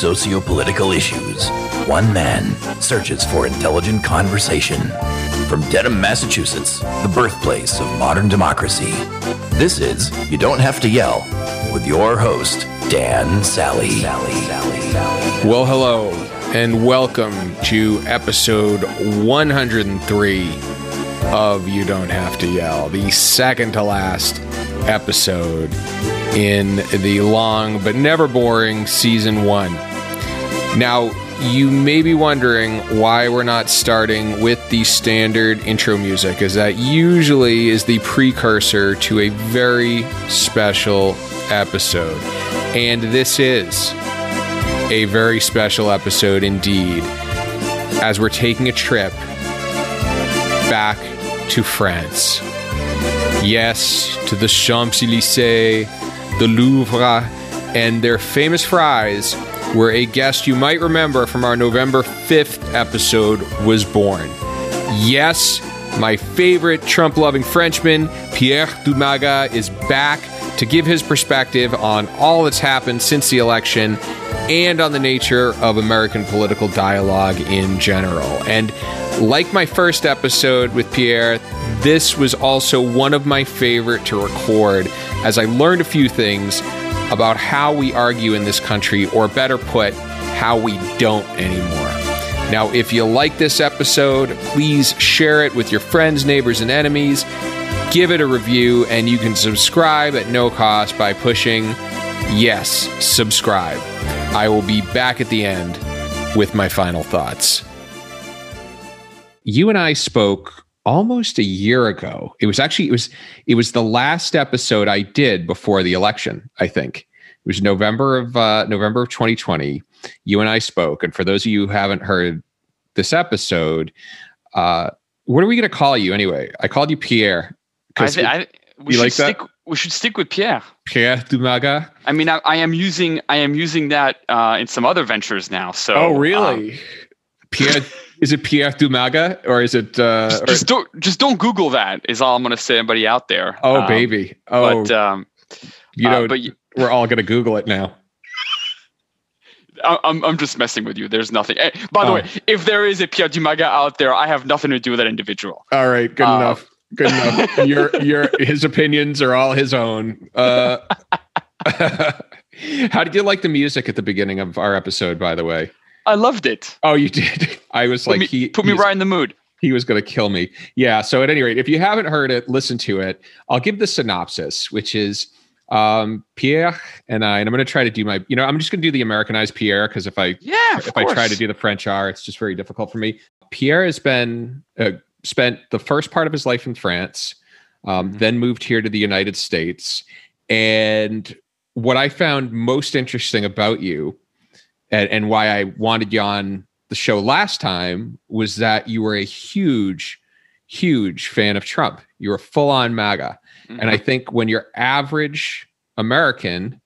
socio political issues, one man searches for intelligent conversation. From Dedham, Massachusetts, the birthplace of modern democracy, this is You Don't Have to Yell with your host, Dan Sally. Sally, Sally, Sally. Well, hello, and welcome to episode 103 of You Don't Have to Yell, the second to last episode in the long but never boring season one. Now, you may be wondering why we're not starting with the standard intro music, as that usually is the precursor to a very special episode. And this is a very special episode indeed, as we're taking a trip back to France. Yes, to the Champs Elysees, the Louvre, and their famous fries, where a guest you might remember from our November 5th episode was born. Yes, my favorite Trump loving Frenchman, Pierre Dumaga, is back to give his perspective on all that's happened since the election and on the nature of American political dialogue in general. And like my first episode with Pierre, this was also one of my favorite to record as I learned a few things about how we argue in this country, or better put, how we don't anymore. Now, if you like this episode, please share it with your friends, neighbors, and enemies. Give it a review, and you can subscribe at no cost by pushing yes, subscribe. I will be back at the end with my final thoughts. You and I spoke almost a year ago. It was actually it was it was the last episode I did before the election. I think it was November of uh, November of 2020. You and I spoke, and for those of you who haven't heard this episode, uh, what are we going to call you anyway? I called you Pierre. I, th- I, we should like stick. That? We should stick with Pierre. Pierre Dumaga. I mean, I, I am using I am using that uh, in some other ventures now. So. Oh really? Um, Pierre is it Pierre Dumaga or is it? Uh, just, just, don't just don't Google that. Is all I'm going to say. Anybody out there? Oh um, baby. Oh, but um, you uh, know, uh, but we're all going to Google it now. I'm I'm just messing with you. There's nothing. Hey, eh, by the oh. way, if there is a Pierre Dumaga out there, I have nothing to do with that individual. All right, good uh, enough. Good enough. your your his opinions are all his own. Uh, how did you like the music at the beginning of our episode? By the way. I loved it. Oh, you did. I was put like, me, he put me right in the mood. He was going to kill me. Yeah. So at any rate, if you haven't heard it, listen to it. I'll give the synopsis, which is um, Pierre and I, and I'm going to try to do my, you know, I'm just going to do the Americanized Pierre because if I, yeah, if I try to do the French R, it's just very difficult for me. Pierre has been uh, spent the first part of his life in France, um, mm-hmm. then moved here to the United States, and what I found most interesting about you and, and why I wanted you on the show last time was that you were a huge, huge fan of Trump. You were full on MAGA. Mm-hmm. And I mm-hmm. think when your average American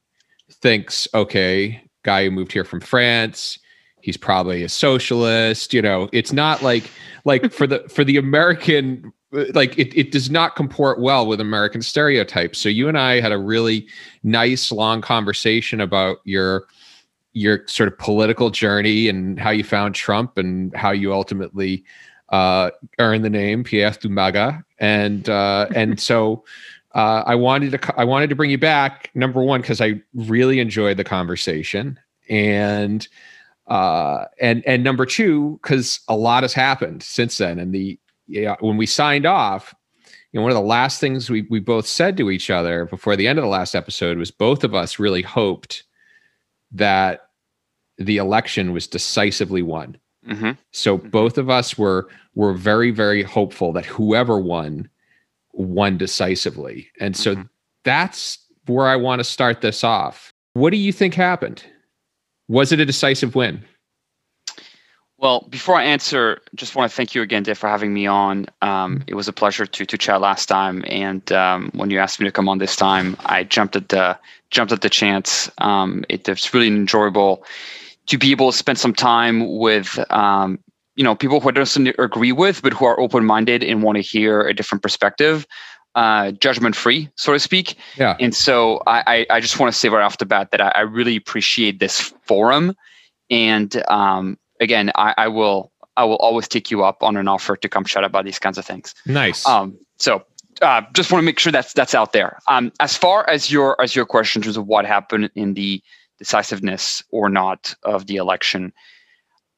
thinks, okay, guy who moved here from France, he's probably a socialist, you know, it's not like like for the for the American like it, it does not comport well with American stereotypes. So you and I had a really nice long conversation about your your sort of political journey and how you found Trump and how you ultimately uh, earned the name Pierre Dumaga. And uh, and so uh, I wanted to I wanted to bring you back. Number one, because I really enjoyed the conversation, and uh, and and number two, because a lot has happened since then. And the yeah, when we signed off, you know, one of the last things we we both said to each other before the end of the last episode was both of us really hoped that the election was decisively won. Mm-hmm. So mm-hmm. both of us were were very very hopeful that whoever won won decisively, and so mm-hmm. that's where I want to start this off. What do you think happened? Was it a decisive win? Well, before I answer, just want to thank you again, Dave, for having me on. Um, mm-hmm. it was a pleasure to to chat last time, and um, when you asked me to come on this time, I jumped at the jumped at the chance. Um, it, it's really enjoyable to be able to spend some time with um, you know people who I don't agree with, but who are open minded and want to hear a different perspective, uh, judgment free, so to speak. Yeah. And so I, I, I just want to say right off the bat that I, I really appreciate this forum and um, again, I, I, will I will always take you up on an offer to come chat about these kinds of things. Nice. Um, so uh, just want to make sure that's that's out there. Um, as far as your as your question in terms of what happened in the decisiveness or not of the election,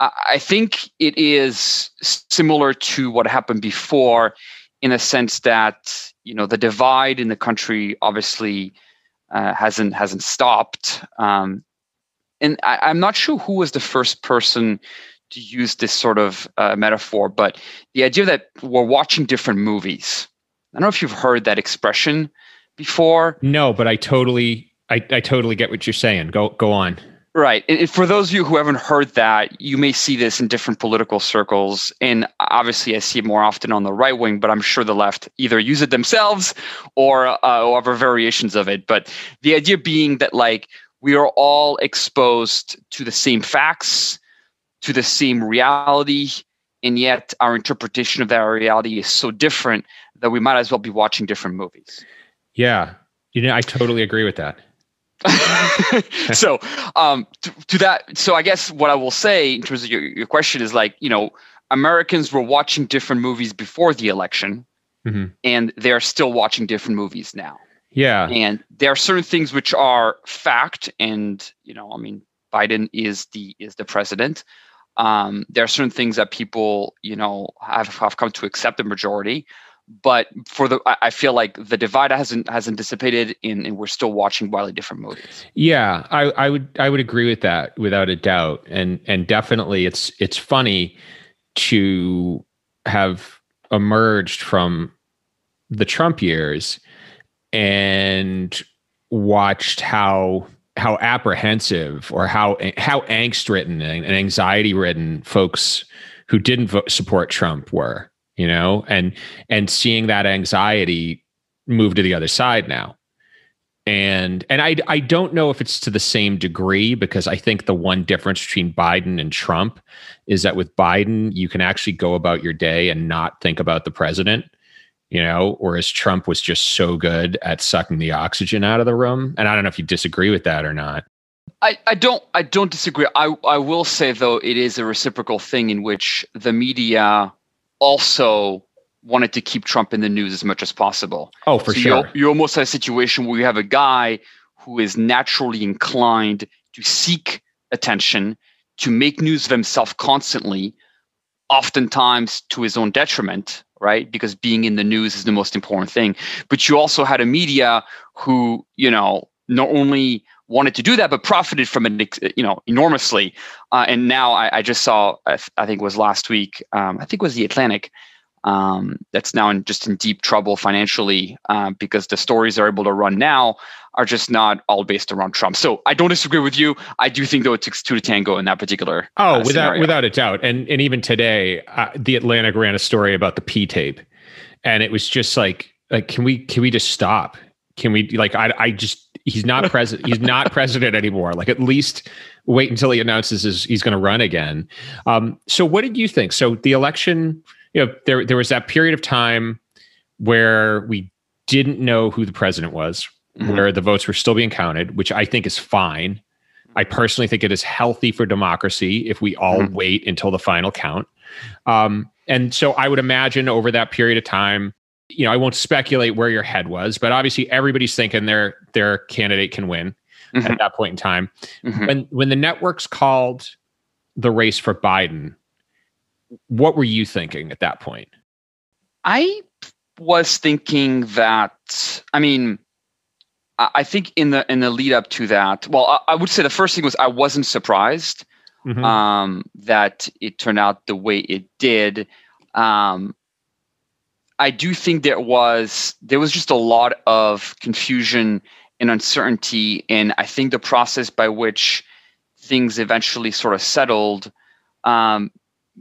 I, think it is similar to what happened before, in a sense that you know the divide in the country obviously uh, hasn't hasn't stopped. Um, and I, am not sure who was the first person to use this sort of uh, metaphor, but the idea that we're watching different movies. I don't know if you've heard that expression before. No, but I totally, I, I totally get what you're saying. Go, go on. Right. And for those of you who haven't heard that, you may see this in different political circles. And obviously, I see it more often on the right wing, but I'm sure the left either use it themselves or, uh, or other variations of it. But the idea being that, like, we are all exposed to the same facts, to the same reality, and yet our interpretation of that reality is so different that we might as well be watching different movies. Yeah. You know, I totally agree with that. so um, to, to, that so i guess what i will say in terms of your, your question is like you know americans were watching different movies before the election mm-hmm. and they're still watching different movies now. Yeah. And there are certain things which are fact and you know i mean biden is the is the president. Um, there are certain things that people you know have, have come to accept the majority but for the I feel like the divide hasn't hasn't dissipated in and we're still watching wildly different movies. Yeah, I, I would I would agree with that without a doubt. And and definitely it's it's funny to have emerged from the Trump years and watched how how apprehensive or how how angst ridden and anxiety ridden folks who didn't vote, support Trump were you know, and and seeing that anxiety move to the other side now. And and I I don't know if it's to the same degree because I think the one difference between Biden and Trump is that with Biden you can actually go about your day and not think about the president, you know, whereas Trump was just so good at sucking the oxygen out of the room. And I don't know if you disagree with that or not. I, I don't I don't disagree. I, I will say though it is a reciprocal thing in which the media also wanted to keep Trump in the news as much as possible. Oh, for so sure. You, you almost have a situation where you have a guy who is naturally inclined to seek attention, to make news of himself constantly, oftentimes to his own detriment, right? Because being in the news is the most important thing. But you also had a media who, you know, not only wanted to do that, but profited from it, you know, enormously. Uh, and now I, I, just saw, I, think it was last week, um, I think it was the Atlantic, um, that's now in just in deep trouble financially uh, because the stories they're able to run now are just not all based around Trump. So I don't disagree with you. I do think though it takes two to tango in that particular. Oh, uh, without scenario. without a doubt. And and even today, uh, the Atlantic ran a story about the P tape, and it was just like like can we can we just stop? Can we like I I just he's not president. he's not president anymore. Like at least wait until he announces his, he's going to run again. Um, so what did you think? So the election, you know, there there was that period of time where we didn't know who the president was, mm-hmm. where the votes were still being counted, which I think is fine. I personally think it is healthy for democracy if we all mm-hmm. wait until the final count. Um, and so I would imagine over that period of time, you know, I won't speculate where your head was, but obviously everybody's thinking their their candidate can win mm-hmm. at that point in time. Mm-hmm. When when the networks called the race for Biden, what were you thinking at that point? I was thinking that I mean I think in the in the lead up to that, well, I, I would say the first thing was I wasn't surprised mm-hmm. um, that it turned out the way it did. Um, I do think there was there was just a lot of confusion and uncertainty, and I think the process by which things eventually sort of settled um,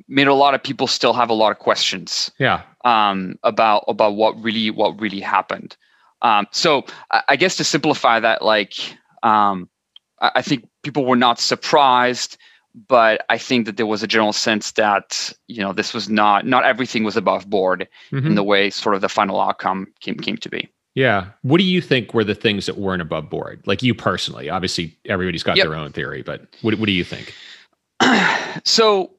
made a lot of people still have a lot of questions. Yeah. Um, about about what really what really happened. Um, so I, I, guess to simplify that, like um, I, I think people were not surprised but I think that there was a general sense that you know this was not not everything was above board mm-hmm. in the way sort of the final outcome came came to be. Yeah. What do you think were the things that weren't above board? Like you personally, obviously everybody's got yep. their own theory, but what what do you think? so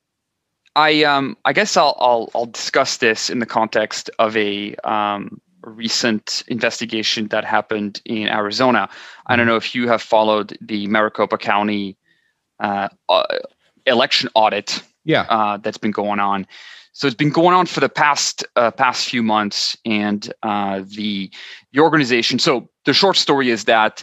I um I guess I'll I'll I'll discuss this in the context of a um recent investigation that happened in Arizona. I don't mm-hmm. know if you have followed the Maricopa County uh, uh, election audit. Yeah, uh, that's been going on. So it's been going on for the past uh, past few months, and uh, the the organization. So the short story is that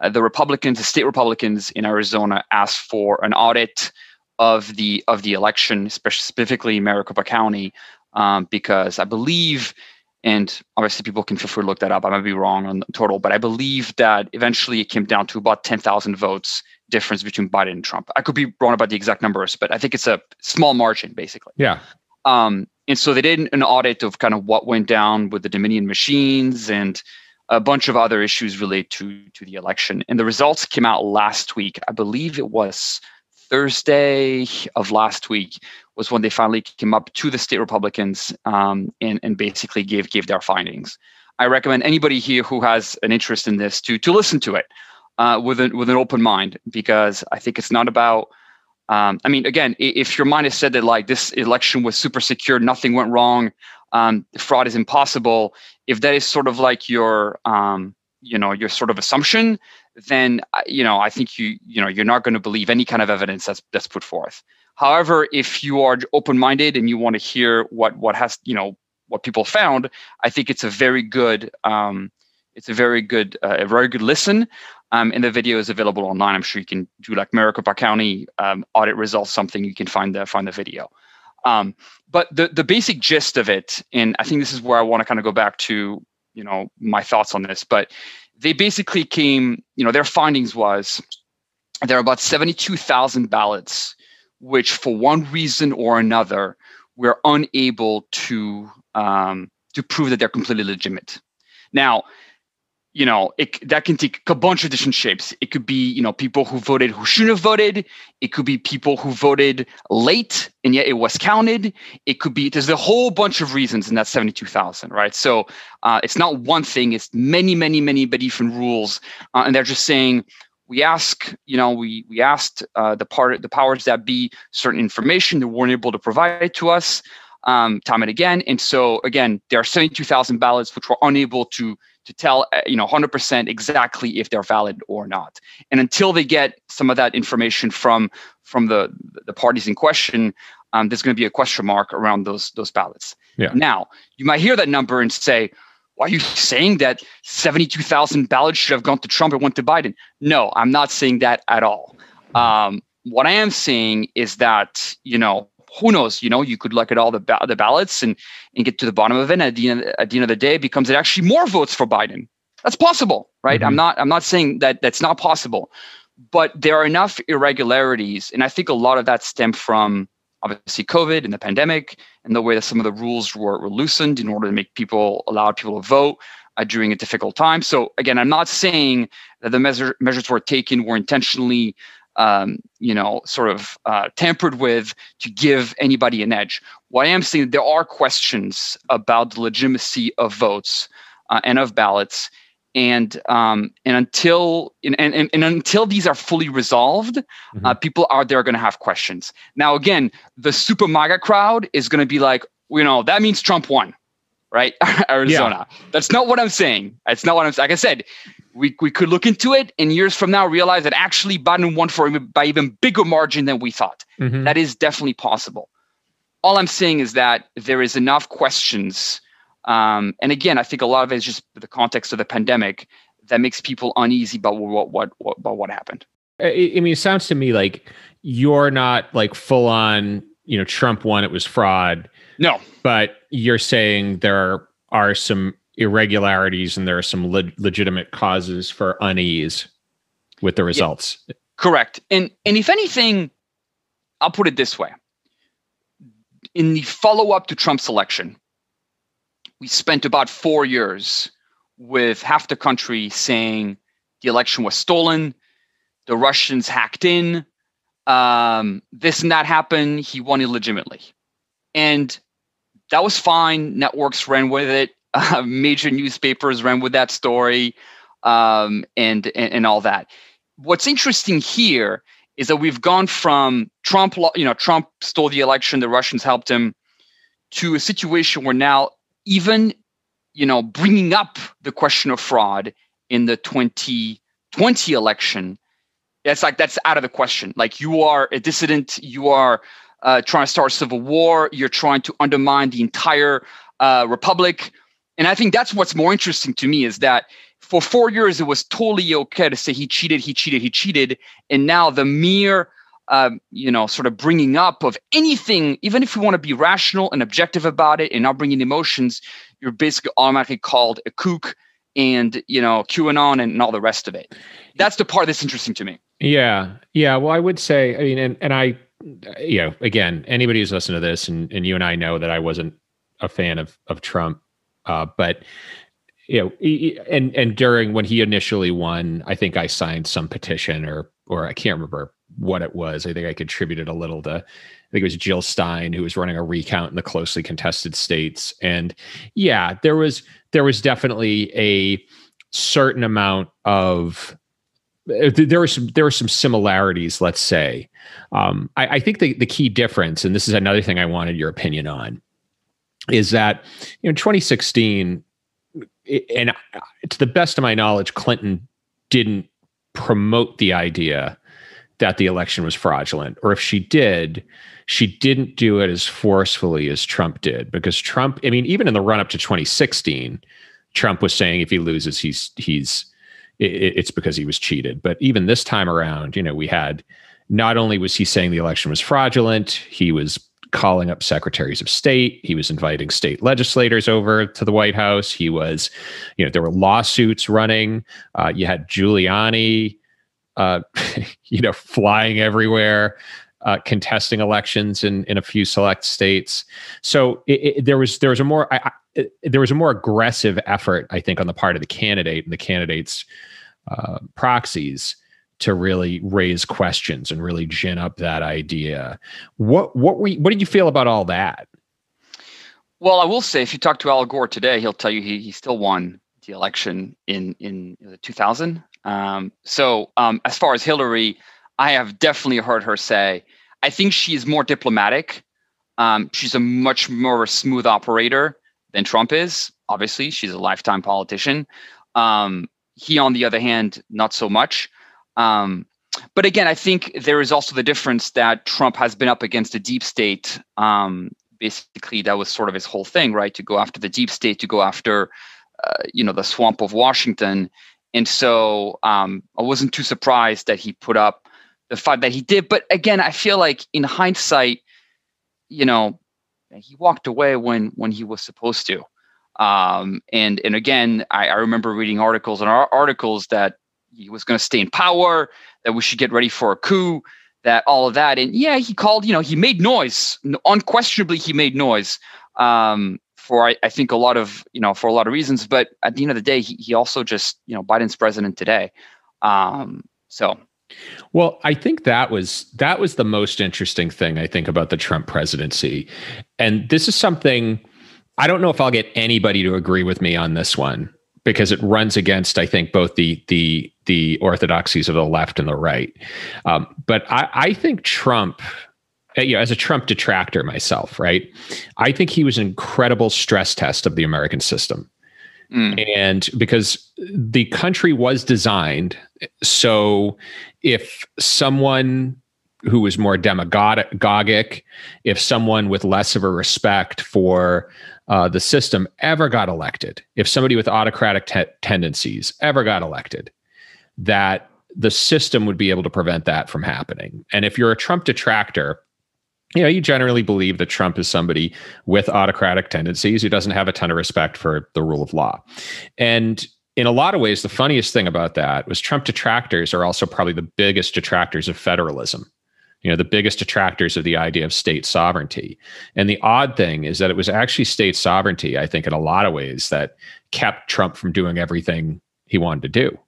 uh, the Republicans, the state Republicans in Arizona, asked for an audit of the of the election, specifically Maricopa County, um, because I believe, and obviously people can feel free to look that up. I might be wrong on the total, but I believe that eventually it came down to about ten thousand votes difference between Biden and Trump. I could be wrong about the exact numbers, but I think it's a small margin, basically. Yeah. Um, and so they did an audit of kind of what went down with the Dominion machines and a bunch of other issues related to to the election. And the results came out last week. I believe it was Thursday of last week was when they finally came up to the state Republicans um, and, and basically gave gave their findings. I recommend anybody here who has an interest in this to to listen to it uh, with an with an open mind because I think it's not about. Um, I mean, again, if your mind is said that like this election was super secure, nothing went wrong, um, fraud is impossible. If that is sort of like your um, you know your sort of assumption, then uh, you know I think you you know you're not going to believe any kind of evidence that's that's put forth. However, if you are open-minded and you want to hear what what has you know what people found, I think it's a very good um, it's a very good uh, a very good listen. Um, and the video is available online. I'm sure you can do like Maricopa County um, audit results, something you can find the find the video. Um, but the the basic gist of it, and I think this is where I want to kind of go back to you know my thoughts on this, but they basically came, you know, their findings was there are about 72,000 ballots, which for one reason or another, we're unable to um, to prove that they're completely legitimate. Now, you know, it, that can take a bunch of different shapes. It could be, you know, people who voted who shouldn't have voted. It could be people who voted late and yet it was counted. It could be, there's a whole bunch of reasons in that 72,000, right? So uh, it's not one thing, it's many, many, many, many different rules. Uh, and they're just saying, we ask, you know, we we asked uh, the part the powers that be certain information they weren't able to provide to us um, time and again. And so again, there are 72,000 ballots which were unable to to tell uh, you know 100% exactly if they're valid or not and until they get some of that information from from the the parties in question um, there's going to be a question mark around those those ballots yeah. now you might hear that number and say why are you saying that 72,000 ballots should have gone to Trump and went to Biden? No, I'm not saying that at all. Um, what I am saying is that, you know, who knows? You know, you could look at all the ba- the ballots and and get to the bottom of it. And at the end, at the end of the day, it becomes it actually more votes for Biden. That's possible, right? Mm-hmm. I'm not I'm not saying that that's not possible, but there are enough irregularities, and I think a lot of that stem from obviously COVID and the pandemic and the way that some of the rules were, were loosened in order to make people allow people to vote uh, during a difficult time. So again, I'm not saying that the measure, measures were taken were intentionally um, you know, sort of uh, tampered with to give anybody an edge. What I am saying, there are questions about the legitimacy of votes uh, and of ballots, and um, and until and, and, and until these are fully resolved, uh, mm-hmm. uh, people out there are going to have questions. Now, again, the super MAGA crowd is going to be like, you know, that means Trump won, right? Arizona. Yeah. That's not what I'm saying. It's not what I'm. Like I said, we, we could look into it and years from now realize that actually Biden won for by even bigger margin than we thought. Mm-hmm. That is definitely possible. All I'm saying is that there is enough questions. Um, and again, I think a lot of it is just the context of the pandemic that makes people uneasy about what what, what about what happened. I mean, it sounds to me like you're not like full on, you know, Trump won, it was fraud. No. But you're saying there are, are some irregularities and there are some le- legitimate causes for unease with the results. Yeah, correct. And and if anything, I'll put it this way. In the follow-up to Trump's election, we spent about four years with half the country saying the election was stolen, the Russians hacked in, um, this and that happened, he won illegitimately. And that was fine. Networks ran with it uh, major newspapers ran with that story um, and, and, and all that. What's interesting here is that we've gone from Trump, you know, Trump stole the election, the Russians helped him, to a situation where now even, you know, bringing up the question of fraud in the 2020 election, that's like that's out of the question. Like you are a dissident, you are uh, trying to start a civil war, you're trying to undermine the entire uh, republic, and I think that's what's more interesting to me is that for four years, it was totally okay to say he cheated, he cheated, he cheated. And now the mere, uh, you know, sort of bringing up of anything, even if you want to be rational and objective about it and not bringing emotions, you're basically automatically called a kook and, you know, QAnon and all the rest of it. That's the part that's interesting to me. Yeah. Yeah. Well, I would say, I mean, and, and I, you know, again, anybody who's listened to this and, and you and I know that I wasn't a fan of, of Trump, uh, but you know, and and during when he initially won, I think I signed some petition or or I can't remember what it was. I think I contributed a little to. I think it was Jill Stein who was running a recount in the closely contested states, and yeah, there was there was definitely a certain amount of there were some there were some similarities. Let's say, um, I, I think the the key difference, and this is another thing I wanted your opinion on, is that you know 2016 and to the best of my knowledge, Clinton didn't promote the idea that the election was fraudulent. Or if she did, she didn't do it as forcefully as Trump did. Because Trump, I mean, even in the run up to 2016, Trump was saying if he loses, he's he's it's because he was cheated. But even this time around, you know, we had not only was he saying the election was fraudulent, he was calling up secretaries of state. He was inviting state legislators over to the White House. He was, you know, there were lawsuits running. Uh, you had Giuliani, uh, you know, flying everywhere. Uh, contesting elections in in a few select states, so it, it, there was there was a more I, I, there was a more aggressive effort, I think, on the part of the candidate and the candidates' uh, proxies to really raise questions and really gin up that idea. What what you, what did you feel about all that? Well, I will say, if you talk to Al Gore today, he'll tell you he, he still won the election in in 2000. Um, so um, as far as Hillary, I have definitely heard her say, I think she's more diplomatic. Um, she's a much more smooth operator than Trump is. Obviously, she's a lifetime politician. Um, he, on the other hand, not so much. Um, but again, I think there is also the difference that Trump has been up against the deep state. Um, basically, that was sort of his whole thing, right? To go after the deep state, to go after, uh, you know, the swamp of Washington. And so um, I wasn't too surprised that he put up the fight that he did. But again, I feel like in hindsight, you know, he walked away when when he was supposed to. Um, and and again, I, I remember reading articles and articles that he was going to stay in power, that we should get ready for a coup, that all of that. And yeah, he called, you know, he made noise. Unquestionably, he made noise um, for, I, I, think, a lot of, you know, for a lot of reasons. But at the end of the day, he, he also just, you know, Biden's president today. Um, so. Well, I think that was that was the most interesting thing I think about the Trump presidency. And this is something I don't know if I'll get anybody to agree with me on this one because it runs against, I think, both the the the orthodoxies of the left and the right. Um, but I, I think Trump, uh, you know, as a Trump detractor myself, right? I think he was an incredible stress test of the American system. Mm. And because the country was designed so if someone who was more demagogic, if someone with less of a respect for uh, the system ever got elected, if somebody with autocratic te- tendencies ever got elected, that the system would be able to prevent that from happening. And if you're a Trump detractor, you know, you generally believe that Trump is somebody with autocratic tendencies who doesn't have a ton of respect for the rule of law. And in a lot of ways, the funniest thing about that was Trump detractors are also probably the biggest detractors of federalism you know the biggest detractors of the idea of state sovereignty. And the odd thing is that it was actually state sovereignty i think in a lot of ways that kept trump from doing everything he wanted to do.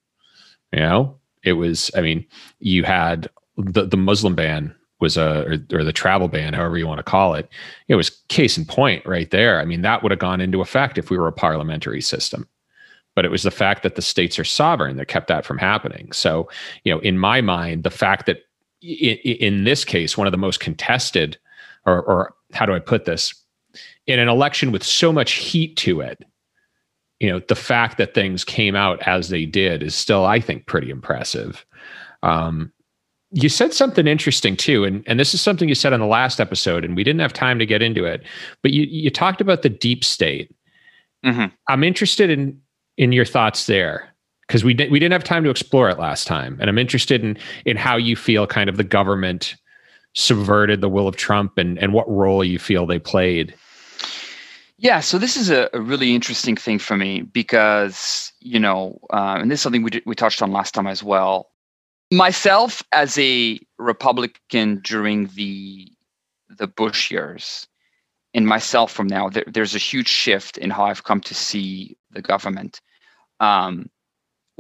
You know it was i mean you had the, the muslim ban was a or, or the travel ban however you want to call it it was case in point right there. I mean that would have gone into effect if we were a parliamentary system. But it was the fact that the states are sovereign that kept that from happening. So you know in my mind the fact that in, in this case, one of the most contested, or, or how do I put this, in an election with so much heat to it, you know, the fact that things came out as they did is still, I think, pretty impressive. Um, you said something interesting too, and, and this is something you said on the last episode, and we didn't have time to get into it, but you, you talked about the deep state. Mm-hmm. I'm interested in in your thoughts there because we didn't we didn't have time to explore it last time, and I'm interested in in how you feel kind of the government subverted the will of Trump and and what role you feel they played. Yeah, so this is a, a really interesting thing for me because you know, uh, and this is something we we touched on last time as well. Myself as a Republican during the the Bush years, and myself from now, there, there's a huge shift in how I've come to see the government. Um,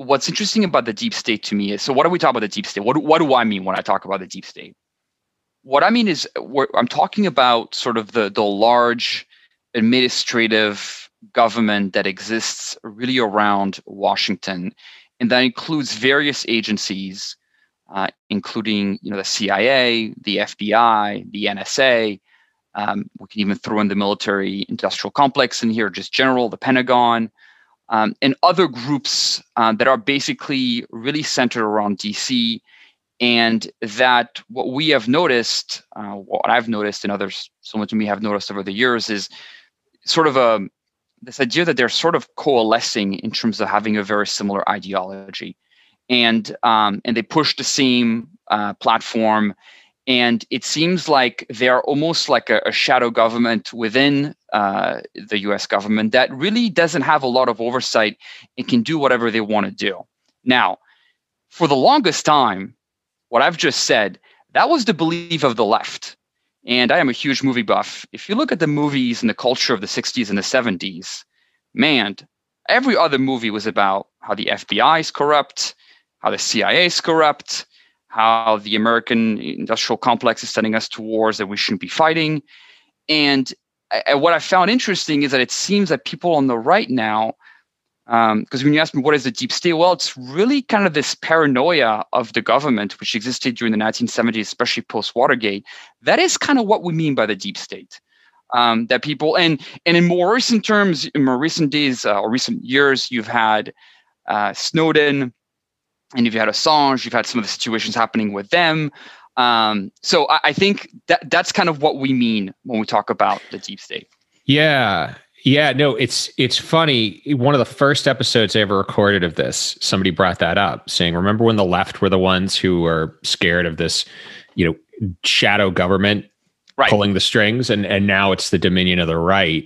what's interesting about the deep state to me is so what are we talking about the deep state? What, what do i mean when i talk about the deep state? What i mean is i'm talking about sort of the, the large administrative government that exists really around washington and that includes various agencies uh, including you know the cia the fbi the nsa um, we can even throw in the military industrial complex in here just general the pentagon um, and other groups uh, that are basically really centered around DC. And that what we have noticed, uh, what I've noticed, and others, so much of me have noticed over the years, is sort of a this idea that they're sort of coalescing in terms of having a very similar ideology, and um, and they push the same uh, platform and it seems like they are almost like a, a shadow government within uh, the US government that really doesn't have a lot of oversight and can do whatever they want to do. Now, for the longest time, what I've just said, that was the belief of the left. And I am a huge movie buff. If you look at the movies and the culture of the 60s and the 70s, man, every other movie was about how the FBI is corrupt, how the CIA is corrupt, how the American industrial complex is sending us to wars that we shouldn't be fighting. And I, what I found interesting is that it seems that people on the right now, because um, when you ask me what is the deep state, well, it's really kind of this paranoia of the government, which existed during the 1970s, especially post Watergate. That is kind of what we mean by the deep state. Um, that people and and in more recent terms, in more recent days uh, or recent years, you've had uh, Snowden, and you've had Assange, you've had some of the situations happening with them. Um, so I, I think that that's kind of what we mean when we talk about the deep state. Yeah, yeah, no, it's it's funny. One of the first episodes I ever recorded of this, somebody brought that up, saying, "Remember when the left were the ones who were scared of this, you know, shadow government right. pulling the strings, and and now it's the dominion of the right."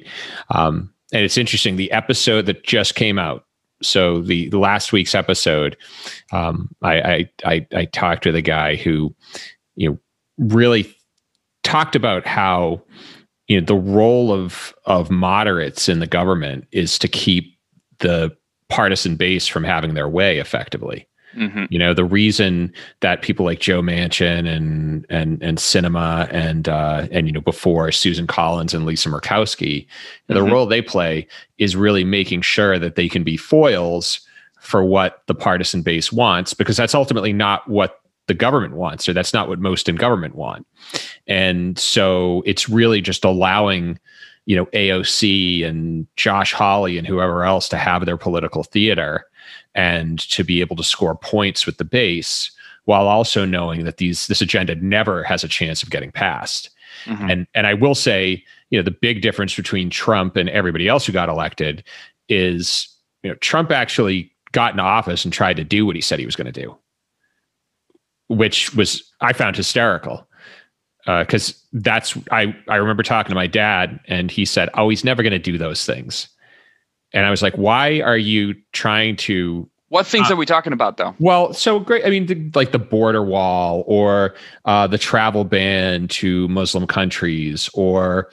Um, and it's interesting. The episode that just came out so the, the last week's episode, um, I, I, I I talked to the guy who, you know, really talked about how you know the role of of moderates in the government is to keep the partisan base from having their way effectively. Mm-hmm. You know, the reason that people like Joe Manchin and and and Sinema and uh, and you know before Susan Collins and Lisa Murkowski, mm-hmm. the role they play is really making sure that they can be foils for what the partisan base wants, because that's ultimately not what the government wants, or that's not what most in government want. And so it's really just allowing you know AOC and Josh Hawley and whoever else to have their political theater and to be able to score points with the base while also knowing that these this agenda never has a chance of getting passed. Mm-hmm. And and I will say, you know, the big difference between Trump and everybody else who got elected is, you know, Trump actually got into office and tried to do what he said he was going to do, which was I found hysterical. Because uh, that's I I remember talking to my dad and he said, "Oh, he's never going to do those things." And I was like, why are you trying to what things uh, are we talking about, though? Well, so great. I mean, the, like the border wall, or uh, the travel ban to Muslim countries, or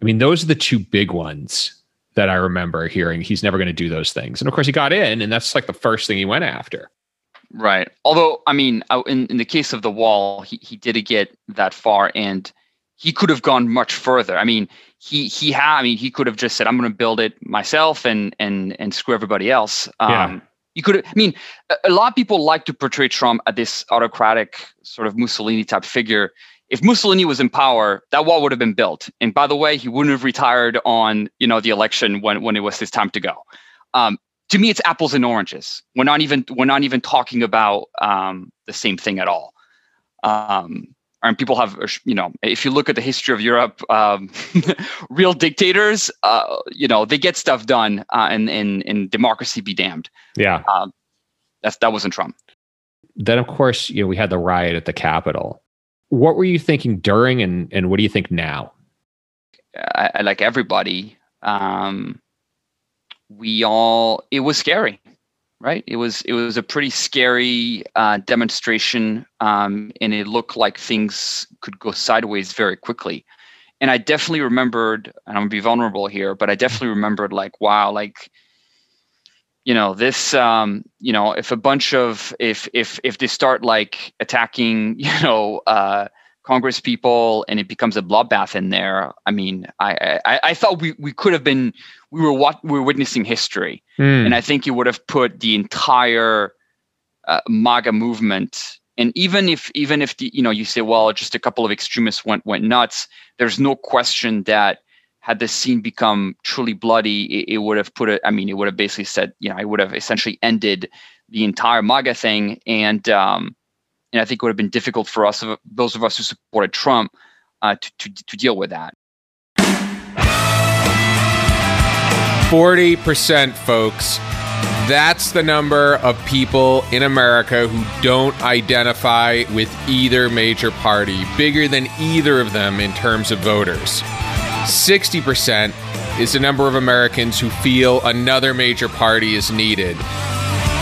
I mean, those are the two big ones that I remember hearing. He's never going to do those things, and of course, he got in, and that's like the first thing he went after. Right. Although, I mean, in in the case of the wall, he he did get that far, and he could have gone much further. I mean, he he had. I mean, he could have just said, "I'm going to build it myself and and and screw everybody else." Um. You could, I mean, a lot of people like to portray Trump as this autocratic sort of Mussolini type figure. If Mussolini was in power, that wall would have been built. And by the way, he wouldn't have retired on you know the election when when it was his time to go. Um, to me, it's apples and oranges. We're not even we're not even talking about um, the same thing at all. Um, and people have you know if you look at the history of europe um, real dictators uh, you know they get stuff done uh, and, and, and democracy be damned. Yeah. Um, that's that wasn't trump. Then of course you know we had the riot at the capitol. What were you thinking during and and what do you think now? I, I like everybody um, we all it was scary right? It was it was a pretty scary uh, demonstration, um, and it looked like things could go sideways very quickly. And I definitely remembered, and I'm gonna be vulnerable here, but I definitely remembered like, wow, like, you know, this, um, you know, if a bunch of if if if they start like attacking, you know, uh, Congress people and it becomes a bloodbath in there. I mean, I I, I thought we, we could have been we were what we were witnessing history, mm. and I think it would have put the entire uh, MAGA movement. And even if even if the you know you say well just a couple of extremists went went nuts, there's no question that had the scene become truly bloody, it, it would have put it. I mean, it would have basically said you know it would have essentially ended the entire MAGA thing and. Um, and I think it would have been difficult for us, those of us who supported Trump, uh, to, to, to deal with that. 40%, folks. That's the number of people in America who don't identify with either major party, bigger than either of them in terms of voters. 60% is the number of Americans who feel another major party is needed.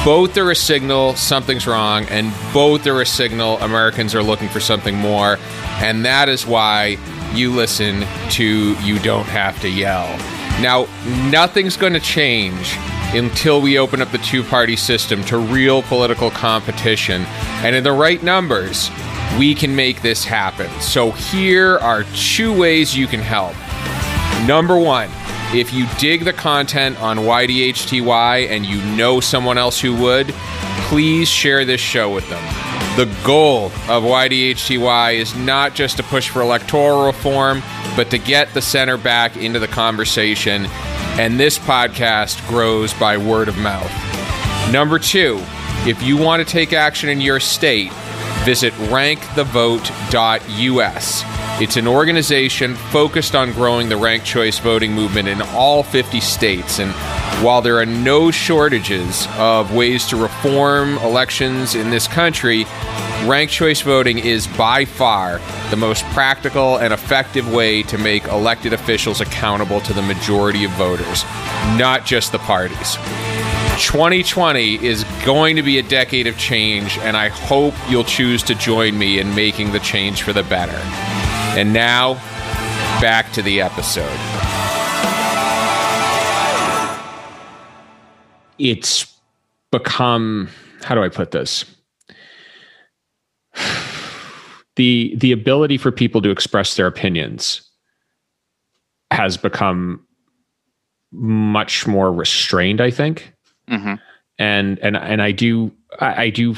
Both are a signal something's wrong, and both are a signal Americans are looking for something more. And that is why you listen to You Don't Have to Yell. Now, nothing's going to change until we open up the two party system to real political competition. And in the right numbers, we can make this happen. So here are two ways you can help. Number one, if you dig the content on YDHTY and you know someone else who would, please share this show with them. The goal of YDHTY is not just to push for electoral reform, but to get the center back into the conversation. And this podcast grows by word of mouth. Number two, if you want to take action in your state, visit rankthevote.us. It's an organization focused on growing the ranked choice voting movement in all 50 states. And while there are no shortages of ways to reform elections in this country, ranked choice voting is by far the most practical and effective way to make elected officials accountable to the majority of voters, not just the parties. 2020 is going to be a decade of change, and I hope you'll choose to join me in making the change for the better. And now, back to the episode. It's become, how do I put this? The, the ability for people to express their opinions has become much more restrained, I think. Mm-hmm. And and and I do I, I do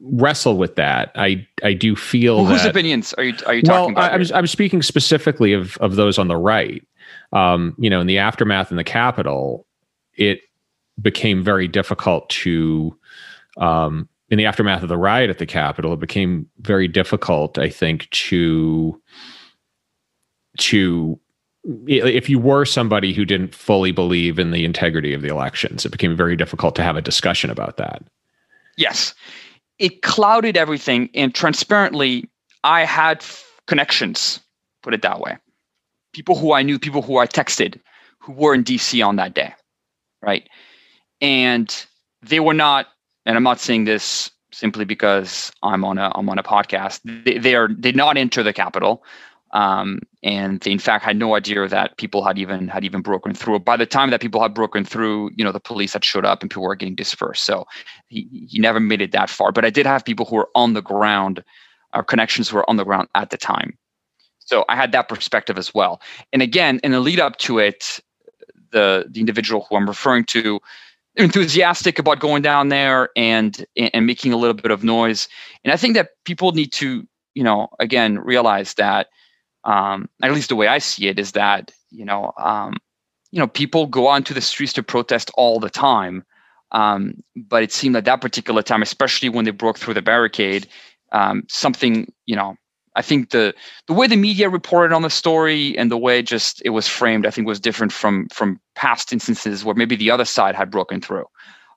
wrestle with that. I I do feel well, whose opinions are you are you talking well, about? I'm I'm speaking specifically of of those on the right. Um, you know, in the aftermath in the Capitol, it became very difficult to um, in the aftermath of the riot at the Capitol, it became very difficult, I think, to to if you were somebody who didn't fully believe in the integrity of the elections, it became very difficult to have a discussion about that. Yes it clouded everything. And transparently, I had f- connections, put it that way. People who I knew, people who I texted, who were in DC on that day, right? And they were not, and I'm not saying this simply because I'm on a I'm on a podcast. They, they are did not enter the Capitol, Um, and they in fact had no idea that people had even had even broken through. By the time that people had broken through, you know, the police had showed up and people were getting dispersed. So he, he never made it that far. But I did have people who were on the ground, our connections were on the ground at the time. So I had that perspective as well. And again, in the lead up to it, the the individual who I'm referring to enthusiastic about going down there and and making a little bit of noise. And I think that people need to, you know, again realize that um, at least the way I see it is that you know, um, you know, people go onto the streets to protest all the time. Um, but it seemed at that particular time, especially when they broke through the barricade, um, something you know I think the the way the media reported on the story and the way just it was framed, I think, was different from from past instances where maybe the other side had broken through.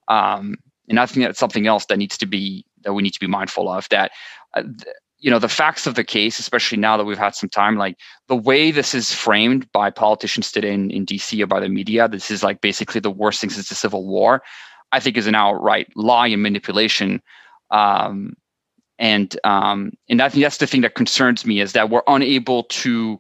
Um, and I think that's something else that needs to be that we need to be mindful of. That uh, th- you know the facts of the case, especially now that we've had some time, like the way this is framed by politicians today in, in DC or by the media, this is like basically the worst thing since the Civil War. I think is an outright lie and manipulation. Um, and um, and I think that's the thing that concerns me is that we're unable to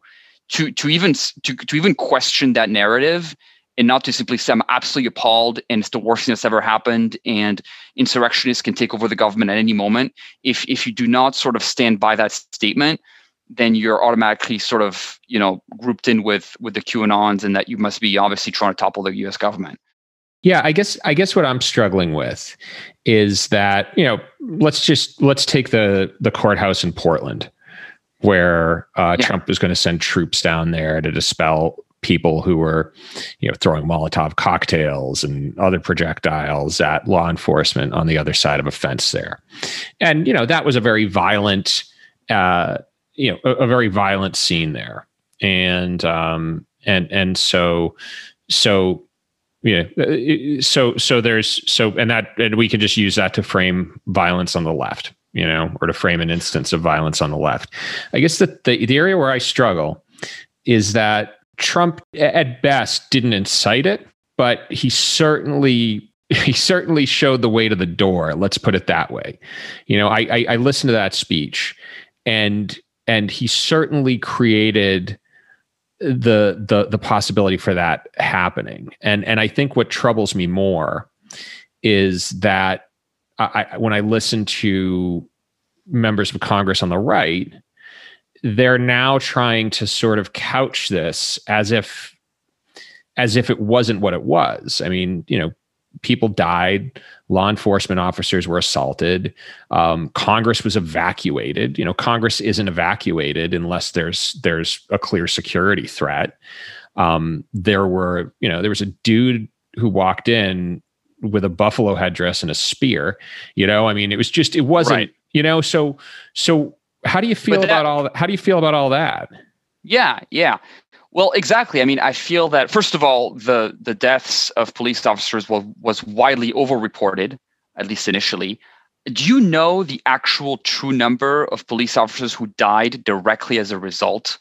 to to even to, to even question that narrative and not to simply say I'm absolutely appalled and it's the worst thing that's ever happened and insurrectionists can take over the government at any moment. If if you do not sort of stand by that statement, then you're automatically sort of you know grouped in with with the QAnons and that you must be obviously trying to topple the U.S. government. Yeah, I guess I guess what I'm struggling with is that you know let's just let's take the the courthouse in Portland where uh, yeah. Trump was going to send troops down there to dispel people who were you know throwing Molotov cocktails and other projectiles at law enforcement on the other side of a fence there, and you know that was a very violent uh, you know a, a very violent scene there, and um, and and so so yeah. Uh, so so there's so and that and we can just use that to frame violence on the left you know or to frame an instance of violence on the left. I guess that the, the area where i struggle is that trump at best didn't incite it but he certainly he certainly showed the way to the door let's put it that way. You know i i, I listened to that speech and and he certainly created the the the possibility for that happening. And and I think what troubles me more is that I, when I listen to members of Congress on the right, they're now trying to sort of couch this as if as if it wasn't what it was. I mean, you know, people died law enforcement officers were assaulted um, congress was evacuated. You know congress isn't evacuated unless there's there's a clear security threat. Um, there were you know there was a dude who walked in with a buffalo headdress and a spear you know? I mean it was just it wasn't right. you know? So so how do you feel that, about all that how do you feel about all that? Yeah yeah well, exactly. I mean, I feel that first of all, the the deaths of police officers was was widely overreported, at least initially. Do you know the actual true number of police officers who died directly as a result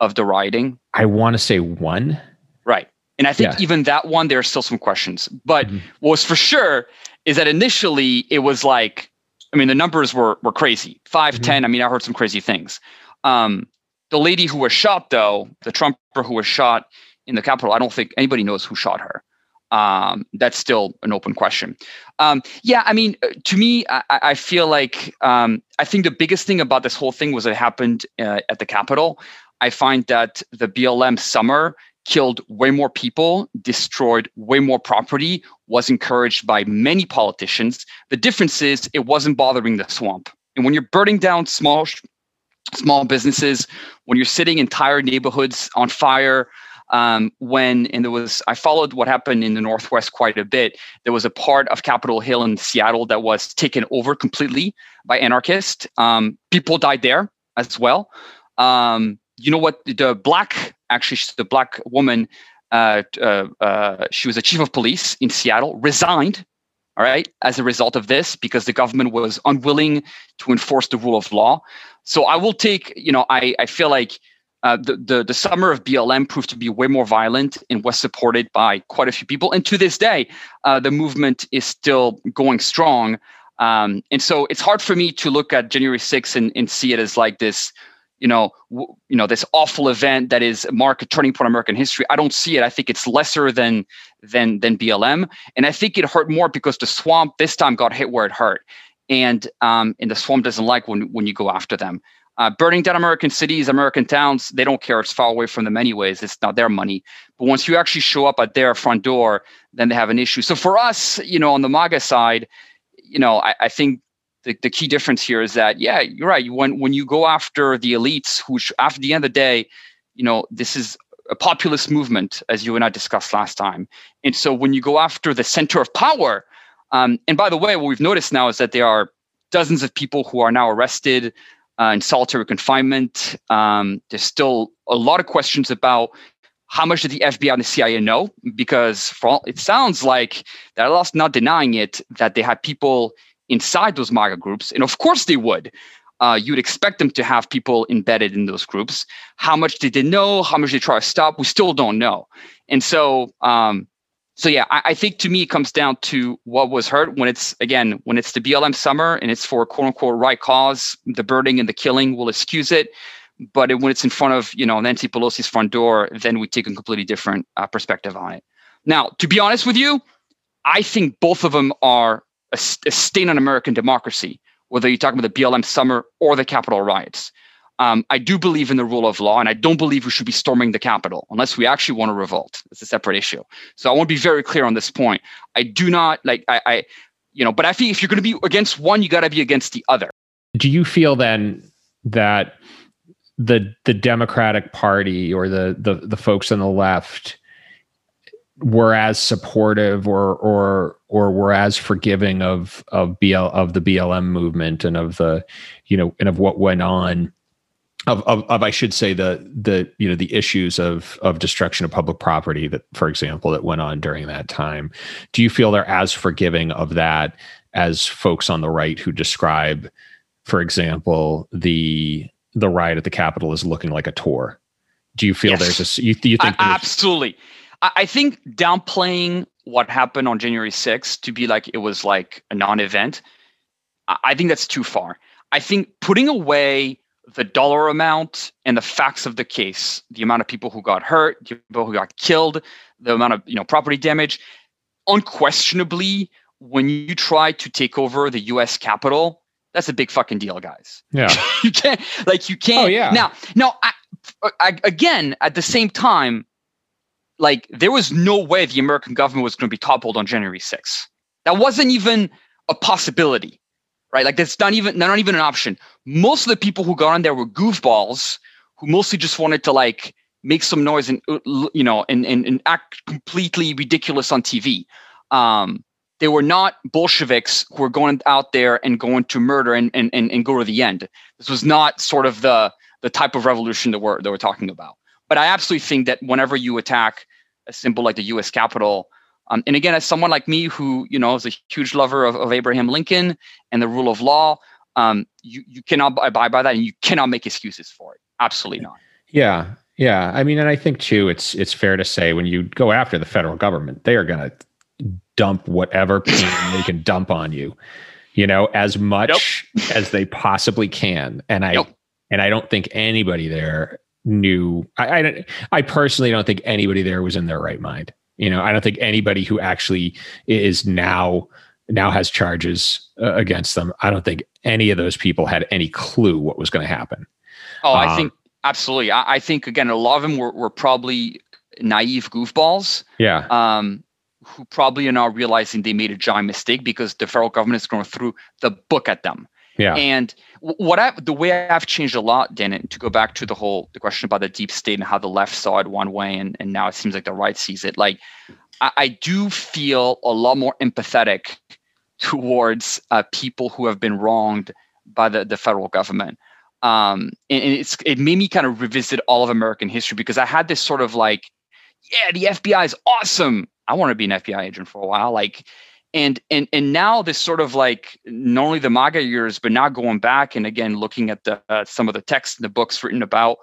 of the rioting? I want to say one. Right. And I think yeah. even that one, there are still some questions. But mm-hmm. what was for sure is that initially it was like, I mean, the numbers were were crazy. 5 mm-hmm. 10. I mean, I heard some crazy things. Um, the lady who was shot, though, the Trumper who was shot in the Capitol, I don't think anybody knows who shot her. Um, that's still an open question. Um, yeah, I mean, uh, to me, I, I feel like um, I think the biggest thing about this whole thing was it happened uh, at the Capitol. I find that the BLM summer killed way more people, destroyed way more property, was encouraged by many politicians. The difference is it wasn't bothering the swamp. And when you're burning down small small businesses, when you're sitting entire neighborhoods on fire, um, when and there was I followed what happened in the Northwest quite a bit. There was a part of Capitol Hill in Seattle that was taken over completely by anarchists. Um, people died there as well. Um, you know what? The black actually, the black woman. Uh, uh, uh, she was a chief of police in Seattle. Resigned all right, as a result of this, because the government was unwilling to enforce the rule of law. So I will take, you know, I, I feel like uh, the, the, the summer of BLM proved to be way more violent and was supported by quite a few people. And to this day, uh, the movement is still going strong. Um, and so it's hard for me to look at January 6th and, and see it as like this, you know, w- you know, this awful event that is mark a turning point in American history. I don't see it. I think it's lesser than than than BLM, and I think it hurt more because the swamp this time got hit where it hurt and um, and the swamp doesn't like when when you go after them. Uh, burning down American cities, American towns, they don't care. It's far away from them, anyways. It's not their money. But once you actually show up at their front door, then they have an issue. So for us, you know, on the MAGA side, you know, I, I think the, the key difference here is that, yeah, you're right. When when you go after the elites, who after the end of the day, you know, this is a populist movement, as you and I discussed last time. And so when you go after the center of power, um, and by the way, what we've noticed now is that there are dozens of people who are now arrested uh, in solitary confinement. Um, there's still a lot of questions about how much did the FBI and the CIA know? Because all, it sounds like they're not denying it that they had people inside those MAGA groups, and of course they would. Uh, you'd expect them to have people embedded in those groups. How much did they know? How much they try to stop? We still don't know. And so, um, so yeah, I, I, think to me it comes down to what was heard when it's again when it's the BLM summer and it's for quote unquote right cause. The burning and the killing will excuse it, but it, when it's in front of you know Nancy Pelosi's front door, then we take a completely different uh, perspective on it. Now, to be honest with you, I think both of them are a, a stain on American democracy. Whether you're talking about the BLM summer or the Capitol riots. Um, I do believe in the rule of law, and I don't believe we should be storming the Capitol unless we actually want to revolt. It's a separate issue. So I want to be very clear on this point. I do not like I, I you know, but I think if you're going to be against one, you got to be against the other. Do you feel then that the the Democratic Party or the the the folks on the left were as supportive or or or were as forgiving of of BL of the BLM movement and of the you know and of what went on of, of, of I should say the the you know the issues of of destruction of public property that for example that went on during that time. Do you feel they're as forgiving of that as folks on the right who describe for example the the riot at the capitol as looking like a tour? Do you feel yes. there's a you, you think I, absolutely I, think downplaying what happened on January 6th to be like it was like a non-event I, I think that's too far I think putting away the dollar amount and the facts of the case, the amount of people who got hurt, the people who got killed, the amount of you know property damage, unquestionably, when you try to take over the U.S. Capitol, that's a big fucking deal, guys. Yeah, you can't like you can't. Oh yeah. Now, now, I, I, again, at the same time, like there was no way the American government was going to be toppled on January 6th. That wasn't even a possibility right? Like that's not even not even an option. Most of the people who got on there were goofballs who mostly just wanted to like make some noise and uh, you know and and, and act completely ridiculous on TV. Um, they were not Bolsheviks who were going out there and going to murder and, and, and, and go to the end. This was not sort of the the type of revolution that we're that we're talking about. But I absolutely think that whenever you attack a symbol like the U.S. Capitol, um, and again, as someone like me who you know is a huge lover of, of Abraham Lincoln and the rule of law, um, you you cannot abide by that, and you cannot make excuses for it. Absolutely not. Yeah, yeah. I mean, and I think too, it's it's fair to say when you go after the federal government, they are going to dump whatever pain they can dump on you, you know, as much yep. as they possibly can. And I yep. and I don't think anybody there knew. I, I I personally don't think anybody there was in their right mind. You know, I don't think anybody who actually is now now has charges uh, against them. I don't think any of those people had any clue what was going to happen. Oh, um, I think absolutely. I, I, think again, a lot of them were, were probably naive goofballs. Yeah. Um, who probably are now realizing they made a giant mistake because the federal government is going through the book at them. Yeah. And what I the way I've changed a lot, Dan, to go back to the whole the question about the deep state and how the left saw it one way and, and now it seems like the right sees it. Like I, I do feel a lot more empathetic towards uh, people who have been wronged by the, the federal government. Um, and, and it's it made me kind of revisit all of American history because I had this sort of like, yeah, the FBI is awesome. I want to be an FBI agent for a while. Like and and and now this sort of like not only the MAGA years, but now going back and again looking at the uh, some of the texts and the books written about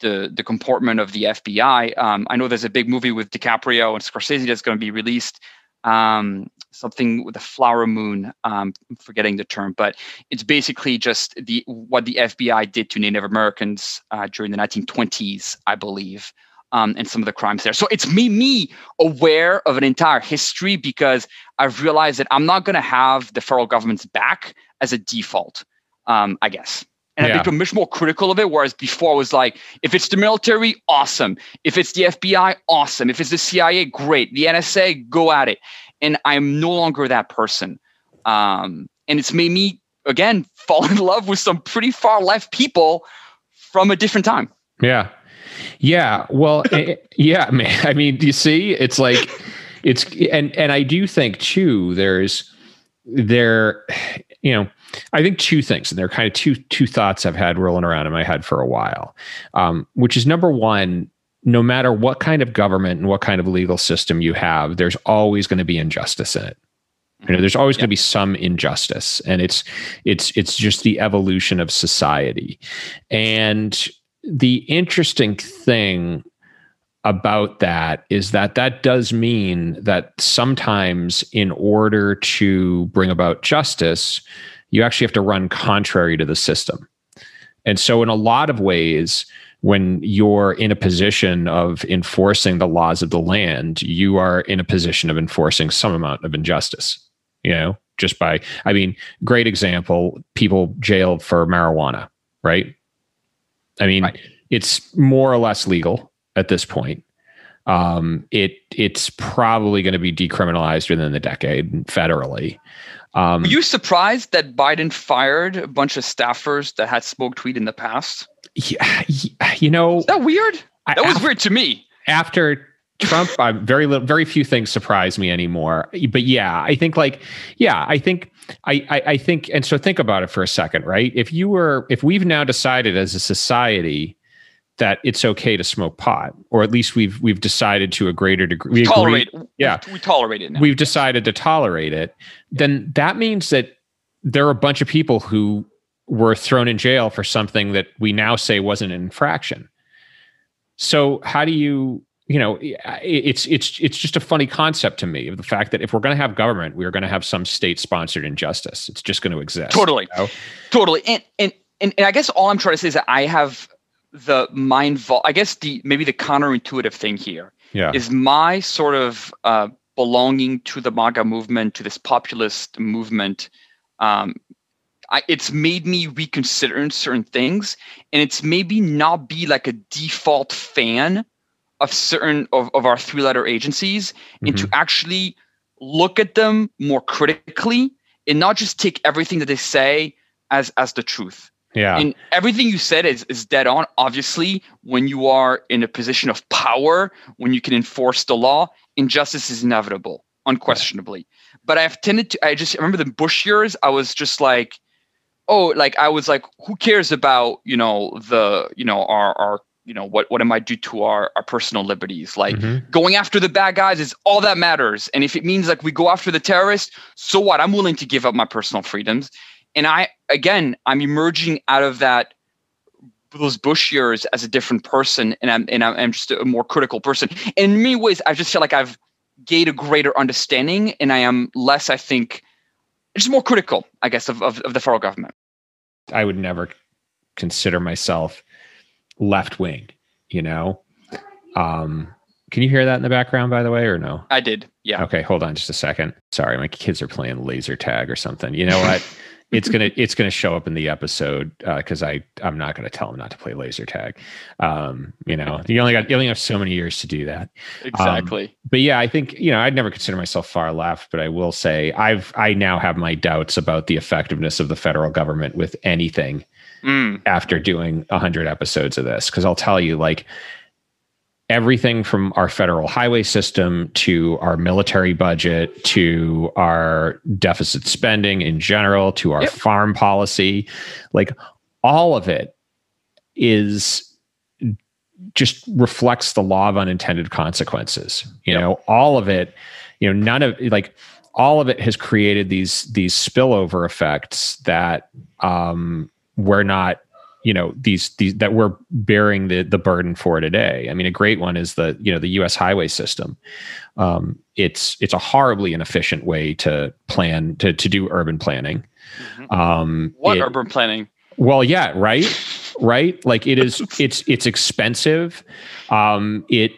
the the comportment of the FBI. Um, I know there's a big movie with DiCaprio and Scorsese that's going to be released. Um, something with a flower moon. Um, I'm forgetting the term, but it's basically just the what the FBI did to Native Americans uh, during the 1920s, I believe um, and some of the crimes there. So it's me, me aware of an entire history because I've realized that I'm not going to have the federal government's back as a default. Um, I guess. and Yeah. I've become much more critical of it. Whereas before I was like, if it's the military, awesome. If it's the FBI, awesome. If it's the CIA, great. The NSA, go at it. And I'm no longer that person. Um, and it's made me again fall in love with some pretty far left people from a different time. Yeah. Yeah. Well, eh, yeah, man. I mean, do you see? It's like it's and and I do think too there's there you know, I think two things and they're kind of two two thoughts I've had rolling around in my head for a while. Um, which is number one, no matter what kind of government and what kind of legal system you have, there's always going to be injustice in it. You know, there's always going to be some injustice, and it's it's it's just the evolution of society. And the interesting thing about that is that that does mean that sometimes, in order to bring about justice, you actually have to run contrary to the system. And so, in a lot of ways, when you're in a position of enforcing the laws of the land, you are in a position of enforcing some amount of injustice, you know, just by, I mean, great example people jailed for marijuana, right? I mean, Right. it's more or less legal at this point. Um, it it's probably going to be decriminalized within the decade federally. Um, Were you surprised that Biden fired a bunch of staffers that had smoked weed in the past? yeah, you know, Is that weird? I- That was af- weird to me. after Trump, uh, very little, very few things surprise me anymore. But yeah, I think like, yeah, I think, I, I, I think, and so think about it for a second, right? If you were, if we've now decided as a society that it's okay to smoke pot, or at least we've we've decided to a greater degree, we agree- Tolerate. yeah. We, we tolerate it now. we've decided to tolerate it, then that means that there are a bunch of people who were thrown in jail for something that we now say wasn't an infraction. So how do you, you know, it's it's it's just a funny concept to me of the fact that if we're going to have government, we are going to have some state-sponsored injustice. It's just going to exist. Totally. you know? Totally. And, and and and I guess all I'm trying to say is that I have the mind vault. I guess the maybe the counterintuitive thing here Yeah. is my sort of uh, belonging to the MAGA movement, to this populist movement. Um, I, it's made me reconsider certain things, and it's maybe not be like a default fan of certain of, of our three-letter agencies, and to mm-hmm. actually look at them more critically, and not just take everything that they say as as the truth. yeah. And everything you said is, is dead on. Obviously, when you are in a position of power, when you can enforce the law, injustice is inevitable, unquestionably. But I've tended to, I just remember the Bush years, I was just like, oh, like I was like, who cares about, you know, the, you know, our, our, you know, what, what it might do to our, our personal liberties? Like Mhm. going after the bad guys is all that matters. And if it means like we go after the terrorists, so what? I'm willing to give up my personal freedoms. And I, again, I'm emerging out of that those Bush years as a different person, and I'm and I'm, I'm just a more critical person. And in many ways, I just feel like I've gained a greater understanding, and I am less, I think, just more critical, I guess, of of, of the federal government. I would never consider myself left wing, you know? Um, can you hear that in the background, by the way, or no? I did, yeah. Okay, hold on just a second. Sorry, my kids are playing laser tag or something. You know what? it's gonna it's gonna show up in the episode Uh, because I I'm not gonna tell them not to play laser tag. Um, you know, you only got you only have so many years to do that. Exactly. But yeah, I think you know I'd never consider myself far left, but I will say I've I now have my doubts about the effectiveness of the federal government with anything Mm, after doing 100 episodes of this because I'll tell you like everything from our federal highway system to our military budget to our deficit spending in general to our Yep. farm policy like all of it is just reflects the law of unintended consequences you Yep. know all of it you know none of like all of it has created these these spillover effects that um we're not you know these these that we're bearing the the burden for today. I mean a great one is the you know the us highway system. Um it's it's a horribly inefficient way to plan to to do urban planning. Mhm. um What it- urban planning? well yeah right? Right? Like it is it's it's expensive. Um it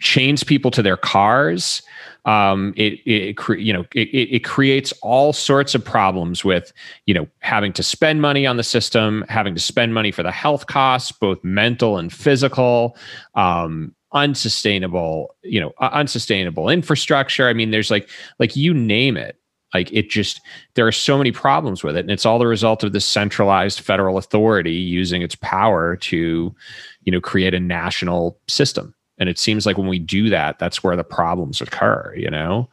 chains people to their cars Um, it, it cre- you know it, it creates all sorts of problems with you know having to spend money on the system, having to spend money for the health costs, both mental and physical. Um, unsustainable you know unsustainable infrastructure i mean there's like like you name it like it just there are so many problems with it and it's all the result of this centralized federal authority using its power to you know create a national system and it seems like when we do that that's where the problems occur you know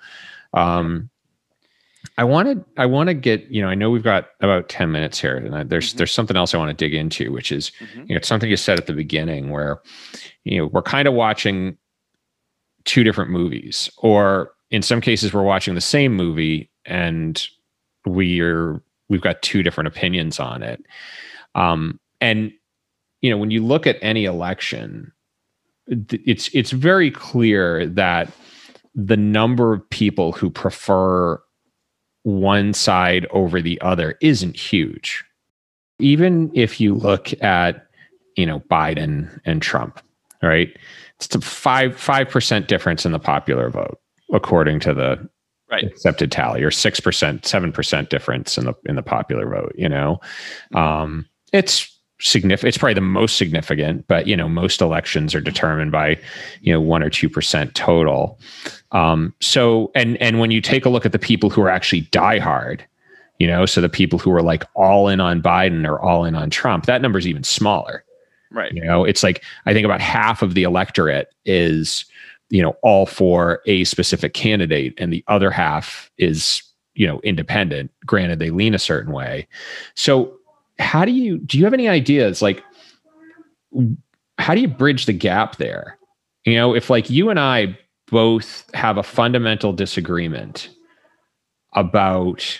um i wanted i want to get you know i know we've got about 10 minutes here and I, there's mm-hmm. there's something else i want to dig into which is mm-hmm. you know it's something you said at the beginning where you know we're kind of watching two different movies or in some cases we're watching the same movie and we're we've got two different opinions on it um and you know when you look at any election it's it's very clear that the number of people who prefer one side over the other isn't huge. Even if you look at, you know, Biden and Trump, right? It's a five five percent difference in the popular vote, according to the right. accepted tally, or six percent, seven percent difference in the in the popular vote. You know, um, it's significant it's probably the most significant but you know most elections are determined by you know 1 or 2% total. Um, so and and when you take a look at the people who are actually diehard you know so the people who are like all in on biden or all in on trump that number is even smaller. Right. You know it's like i think about half of the electorate is you know all for a specific candidate and the other half is you know independent. Granted they lean a certain way. So how do you do you have any ideas like how do you bridge the gap there? You know if like you and i both have a fundamental disagreement about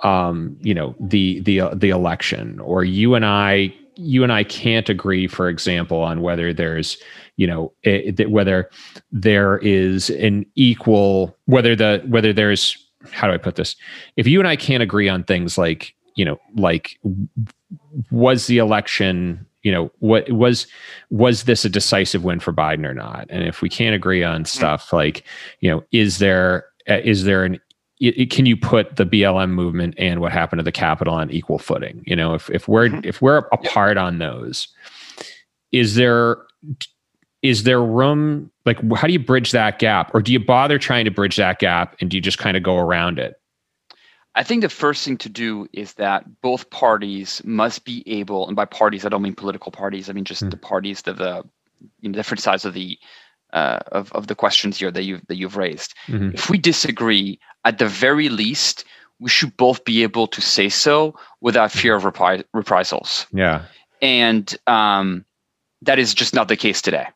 um you know the the uh, the election or you and i you and i can't agree for example on whether there's you know it, whether there is an equal whether the whether there's how do i put this? If you and i can't agree on things like you know like was the election you know what was was this a decisive win for biden or not and if we can't agree on hmm. stuff like you know is there uh, there an it, can you put the BLM movement and what happened to the Capitol on equal footing? You know, if if we're mm-hmm. if we're apart on those, is there is there room like how do you bridge that gap, or do you bother trying to bridge that gap, and do you just kind of go around it? I think the first thing to do is that both parties must be able, and by parties I don't mean political parties, I mean just mm. the parties of the you know, different sides of the uh, of of the questions here that you that you've raised. Mm-hmm. If we disagree, at the very least, we should both be able to say so without fear of repri- reprisals. Yeah, and um, that is just not the case today.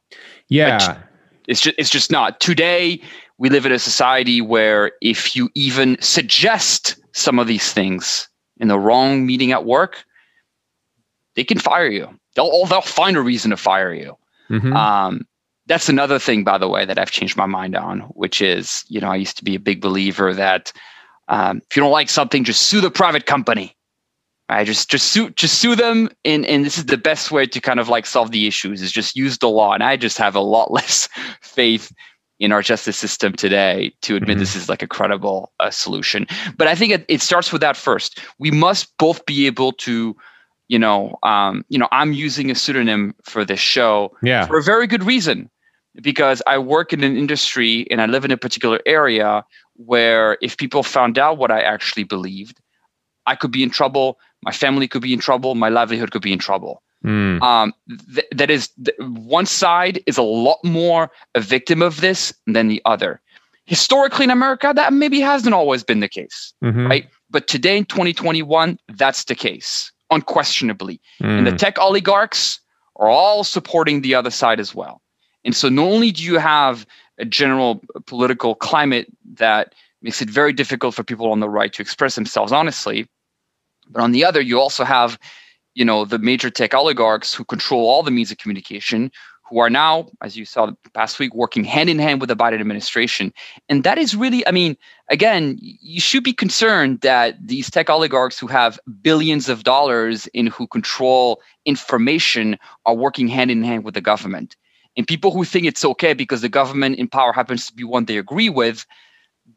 Yeah, it's just it's just not today we live in a society where if you even suggest some of these things in the wrong meeting at work, they can fire you. They'll they'll find a reason to fire you. Mm-hmm. Um, that's another thing, by the way, that I've changed my mind on, which is, you know, I used to be a big believer that um, if you don't like something, just sue the private company. I just just sue just sue them, and and this is the best way to kind of like solve the issues is just use the law. And I just have a lot less faith in our justice system today to admit mm-hmm. this is like a credible uh, solution. But I think it, it, starts with that first. We must both be able to, you know, um, you know, I'm using a pseudonym for this show yeah. for a very good reason, because I work in an industry and I live in a particular area where if people found out what I actually believed, I could be in trouble. My family could be in trouble. My livelihood could be in trouble. Mm. Um, th- that is, th- one side is a lot more a victim of this than the other. Historically in America, that maybe hasn't always been the case, mm-hmm. right? But today in 2021, that's the case, unquestionably. Mm. And the mm. tech oligarchs are all supporting the other side as well. And so not only do you have a general political climate that makes it very difficult for people on the right to express themselves honestly, but on the other, you also have you know the major tech oligarchs who control all the means of communication who are now as you saw past week working hand in hand with the biden administration and that is really i mean again you should be concerned that these tech oligarchs who have billions of dollars in who control information are working hand in hand with the government And people who think it's okay because the government in power happens to be one they agree with,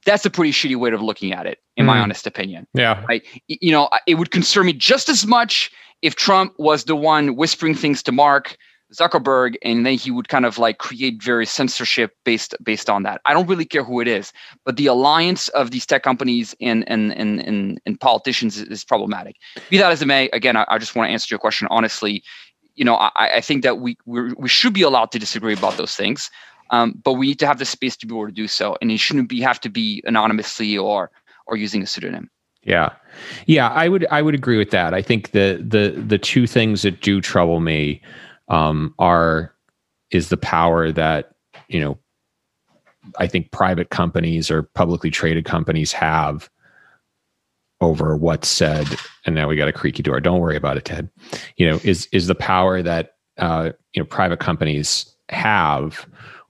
that's a pretty shitty way of looking at it, in mm. my honest opinion. Yeah. Right. You know, it would concern me just as much if Trump was the one whispering things to Mark Zuckerberg, and then he would kind of like create various censorship based based on that. I don't really care who it is, but the alliance of these tech companies and and and and, and politicians is, problematic. Be that as it may, again, I, I just want to answer your question honestly. You know, I, I think that we we should be allowed to disagree about those things, um, but we need to have the space to be able to do so, and it shouldn't be have to be anonymously or or using a pseudonym. Yeah. Yeah, I would I would agree with that. I think the the the two things that do trouble me um, are is the power that you know I think private companies or publicly traded companies have over what's said. And now we got a creaky door. Don't worry about it, Ted. You know, is is the power that uh, you know private companies have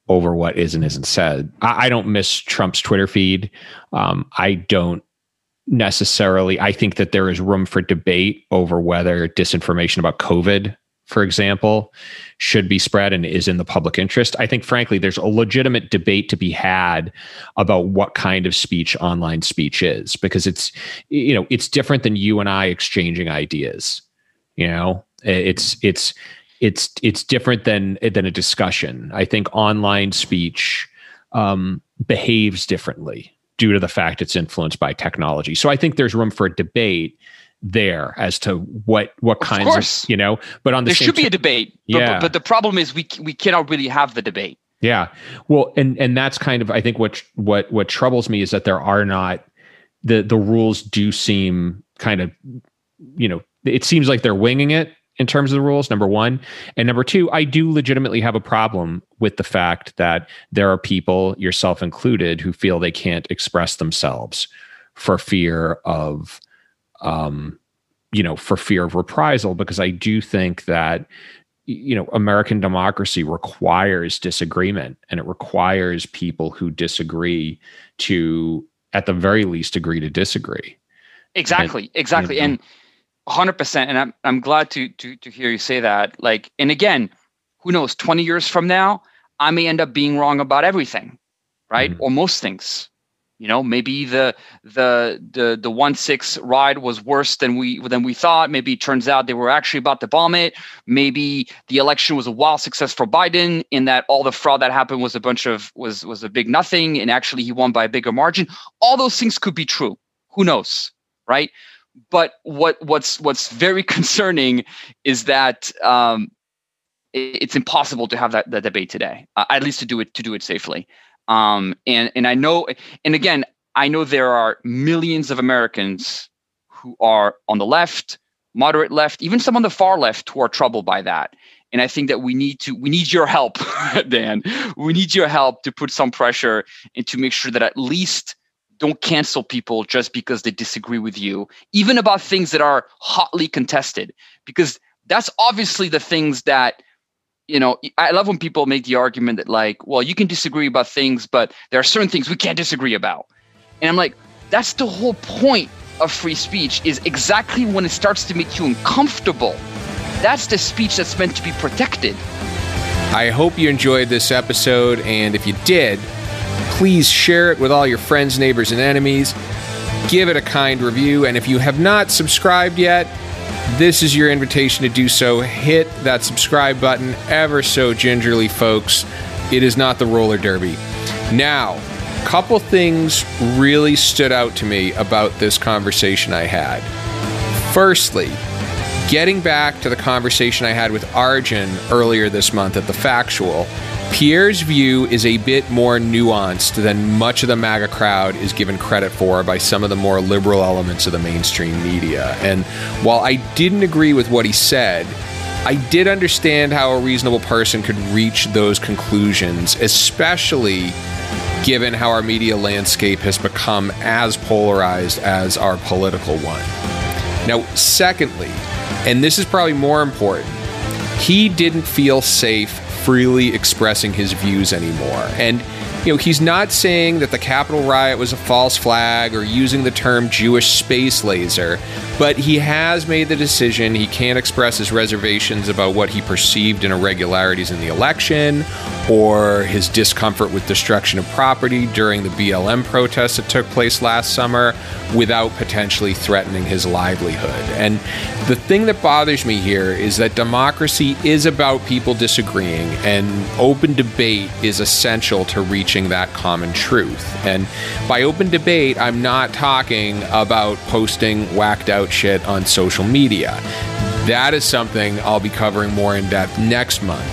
over what is and isn't said. I, I don't miss Trump's Twitter feed. Um, I don't necessarily. I think that there is room for debate over whether disinformation about COVID for example, should be spread and is in the public interest. I think, frankly, there's a legitimate debate to be had about what kind of speech online speech is, because it's, you know, it's different than you and I exchanging ideas. You know, it's it's it's it's different than than a discussion. I think online speech um, behaves differently due to the fact it's influenced by technology. So I think there's room for a debate there as to what what of kinds course. of you know but on the there should be a debate yeah but, but, the problem is we we cannot really have the debate yeah well and and that's kind of i think what what what troubles me is that there are not the the rules do seem kind of you know it seems like they're winging it in terms of the rules number one and number two i do legitimately have a problem with the fact that there are people yourself included who feel they can't express themselves for fear of um, you know, for fear of reprisal, because I do think that you know American democracy requires disagreement, and it requires people who disagree to, at the very least, agree to disagree. Exactly, and, exactly, you know, and hundred percent. And I'm I'm glad to to to hear you say that. Like, and again, who knows? Twenty years from now, I may end up being wrong about everything, right, mm-hmm. or most things you know maybe the the the the one six ride was worse than we than we thought maybe it turns out they were actually about to bomb it maybe the election was a wild success for biden in that all the fraud that happened was a bunch of was was a big nothing and actually he won by a bigger margin all those things could be true who knows right but what what's what's very concerning is that um, it's impossible to have that, that debate today uh, at least to do it to do it safely um, and and I know, and again, I know there are millions of Americans who are on the left, moderate left, even some on the far left who are troubled by that. And I think that we need to we need your help, Dan. We need your help to put some pressure and to make sure that at least don't cancel people just because they disagree with you, even about things that are hotly contested, because that's obviously the things that you know, I love when people make the argument that like, well, you can disagree about things, but there are certain things we can't disagree about. And I'm like, that's the whole point of free speech is exactly when it starts to make you uncomfortable. That's the speech that's meant to be protected. I hope you enjoyed this episode, and if you did, please share it with all your friends, neighbors, and enemies. Give it a kind review, and if you have not subscribed yet, this is your invitation to do so. Hit that subscribe button ever so gingerly, folks. It is not the roller derby. Now, a couple things really stood out to me about this conversation I had. Firstly, getting back to the conversation I had with Arjun earlier this month at the Factual, Pierre's view is a bit more nuanced than much of the MAGA crowd is given credit for by some of the more liberal elements of the mainstream media. And while I didn't agree with what he said, I did understand how a reasonable person could reach those conclusions, especially given how our media landscape has become as polarized as our political one. Now, secondly, and this is probably more important, he didn't feel safe freely expressing his views anymore. And you know, he's not saying that the Capitol riot was a false flag or using the term Jewish space laser, but he has made the decision he can't express his reservations about what he perceived in irregularities in the election or his discomfort with destruction of property during the BLM protests that took place last summer without potentially threatening his livelihood. And the thing that bothers me here is that democracy is about people disagreeing, and open debate is essential to reaching that common truth. And by open debate, I'm not talking about posting whacked out shit on social media. That is something I'll be covering more in depth next month.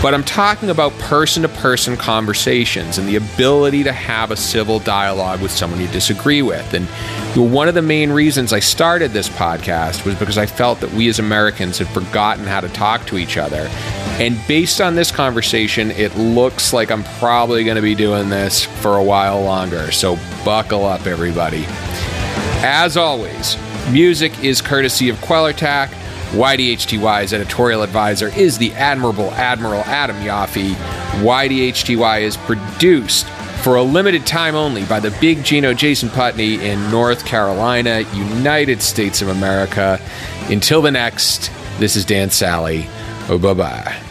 But I'm talking about person to person conversations and the ability to have a civil dialogue with someone you disagree with. And one of the main reasons I started this podcast was because I felt that we as Americans had forgotten how to talk to each other. And based on this conversation, it looks like I'm probably going to be doing this for a while longer. So buckle up, everybody. As always, music is courtesy of Quellertac. YDHTY's editorial advisor is the admirable Admiral Adam Yaffe. YDHTY is produced for a limited time only by the big Gino Jason Putney in North Carolina, United States of America. Until the next, this is Dan Sally. Oh, bye bye.